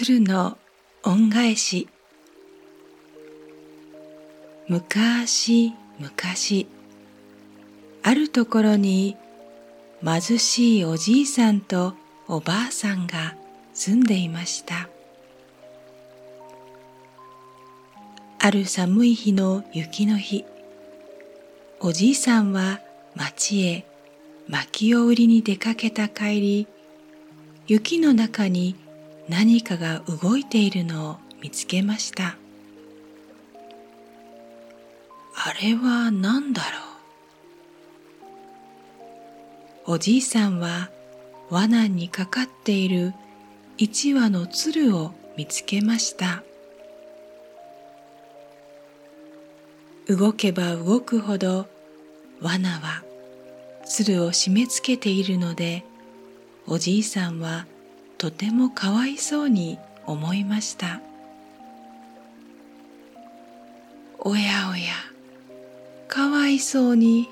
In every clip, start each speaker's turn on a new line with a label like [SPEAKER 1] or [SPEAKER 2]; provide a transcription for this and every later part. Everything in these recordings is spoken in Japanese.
[SPEAKER 1] 鶴の恩返し。昔昔。あるところに貧しいおじいさんとおばあさんが住んでいました。ある寒い日の雪の日。おじいさんは町へ。薪を売りに出かけた帰り雪の中に何かが動いているのを見つけました。あれは何だろう？おじいさんは罠にかかっている一羽の鶴を見つけました。動けば動くほど罠は鶴を締め付けているのでおじいさんはとてもかわいそうに思いました。おやおやかわいそうに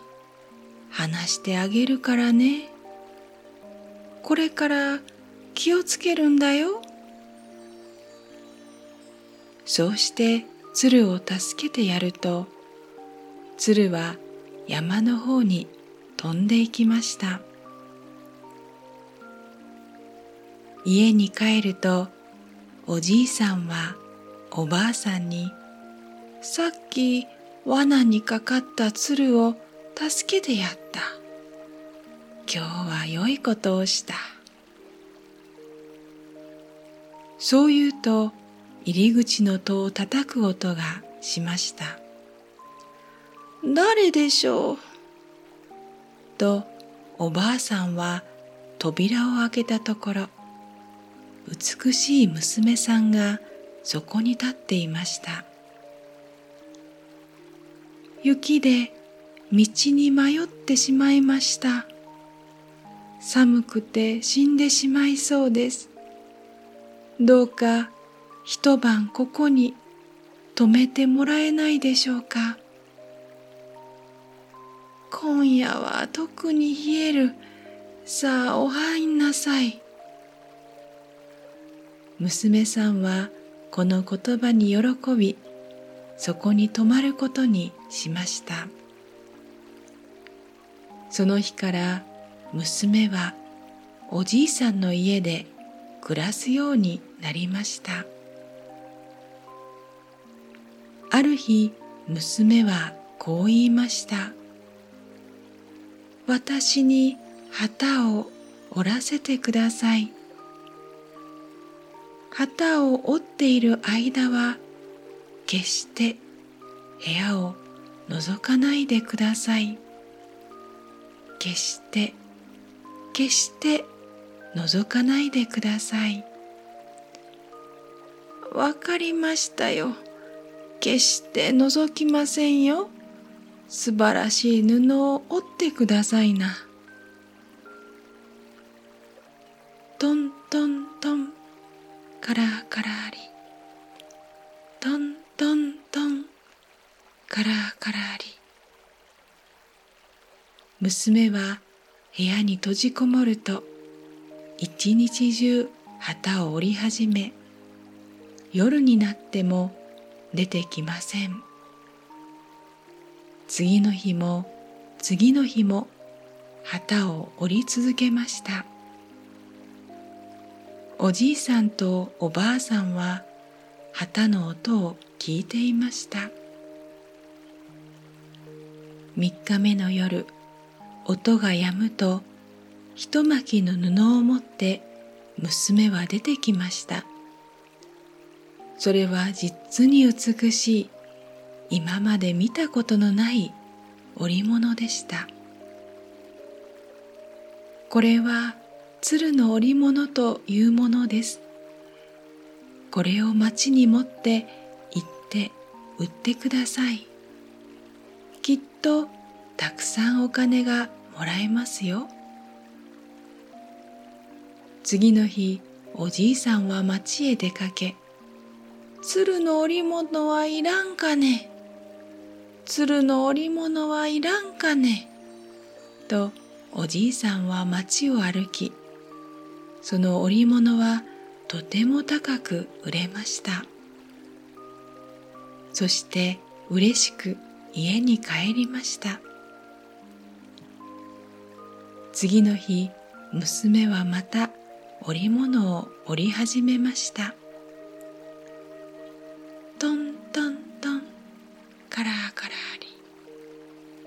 [SPEAKER 1] 話してあげるからね。これから気をつけるんだよ。そうして鶴を助けてやると鶴は山の方に飛んでいきました。家に帰るとおじいさんはおばあさんにさっき罠にかかった鶴を助けてやった。今日は良いことをした。そう言うと入り口の戸を叩く音がしました。誰でしょう？とおばあさんは扉を開けたところ美しい娘さんがそこに立っていました雪で道に迷ってしまいました寒くて死んでしまいそうですどうか一晩ここに泊めてもらえないでしょうか今夜は特に冷える。さあお入んなさい。娘さんはこの言葉に喜び、そこに泊まることにしました。その日から娘はおじいさんの家で暮らすようになりました。ある日娘はこう言いました。私に旗を折らせてください。旗を折っている間は決して部屋を覗かないでください。決して決して覗かないでください。わかりましたよ。決して覗きませんよ。素晴らしい布を折ってくださいな。娘は部屋に閉じこもると、一日中旗を折り始め、夜になっても出てきません。次の日も次の日も旗を折り続けましたおじいさんとおばあさんは旗の音を聞いていました三日目の夜音が止むと一巻きの布を持って娘は出てきました。それは実に美しい今まで見たことのない織物でした。これは鶴の織物というものです。これを町に持って行って売ってください。きっとたくさんお金がもらえますよ。次の日おじいさんは町へ出かけ鶴の織物はいらんかね。鶴の織物はいらんかね。とおじいさんは町を歩き、その織物はとても高く売れました。そして嬉しく家に帰りました。次の日娘はまた織物を織り始めました。トントントンカラーカラーリ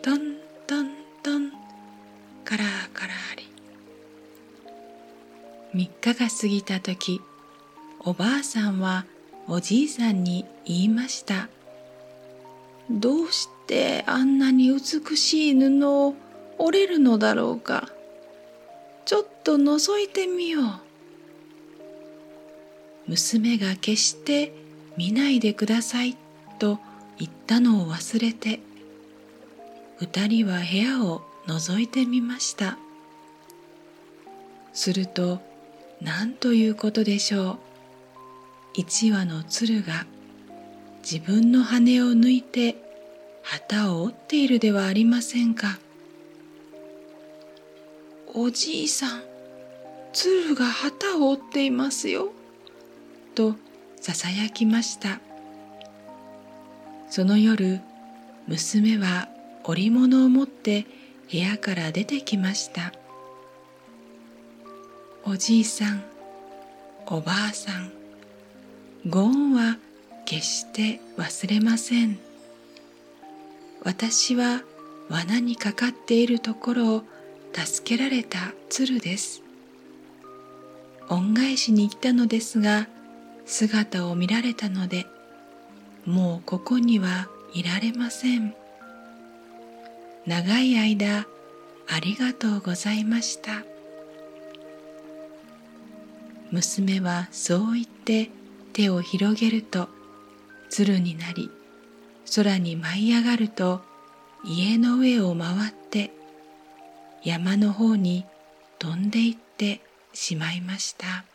[SPEAKER 1] トントントンカラーカラーリ3日が過ぎた時おばあさんはおじいさんに言いました。どうしてあんなに美しい布を折れるのだろうか。と覗いてみよう。娘が決して見ないでくださいと言ったのを忘れて二人は部屋を覗いてみました。すると何ということでしょう。一羽の鶴が自分の羽を抜いて旗を折っているではありませんか。おじいさん鶴が旗を折っていますよ。とささやきました。その夜娘は織物を持って部屋から出てきました。おじいさんおばあさんご恩は決して忘れません。私は罠にかかっているところを助けられた鶴です。恩返しに来たのですが姿を見られたのでもうここにはいられません。長い間ありがとうございました。娘はそう言って手を広げると鶴になり空に舞い上がると家の上を回って山の方に飛んでいってしまいました。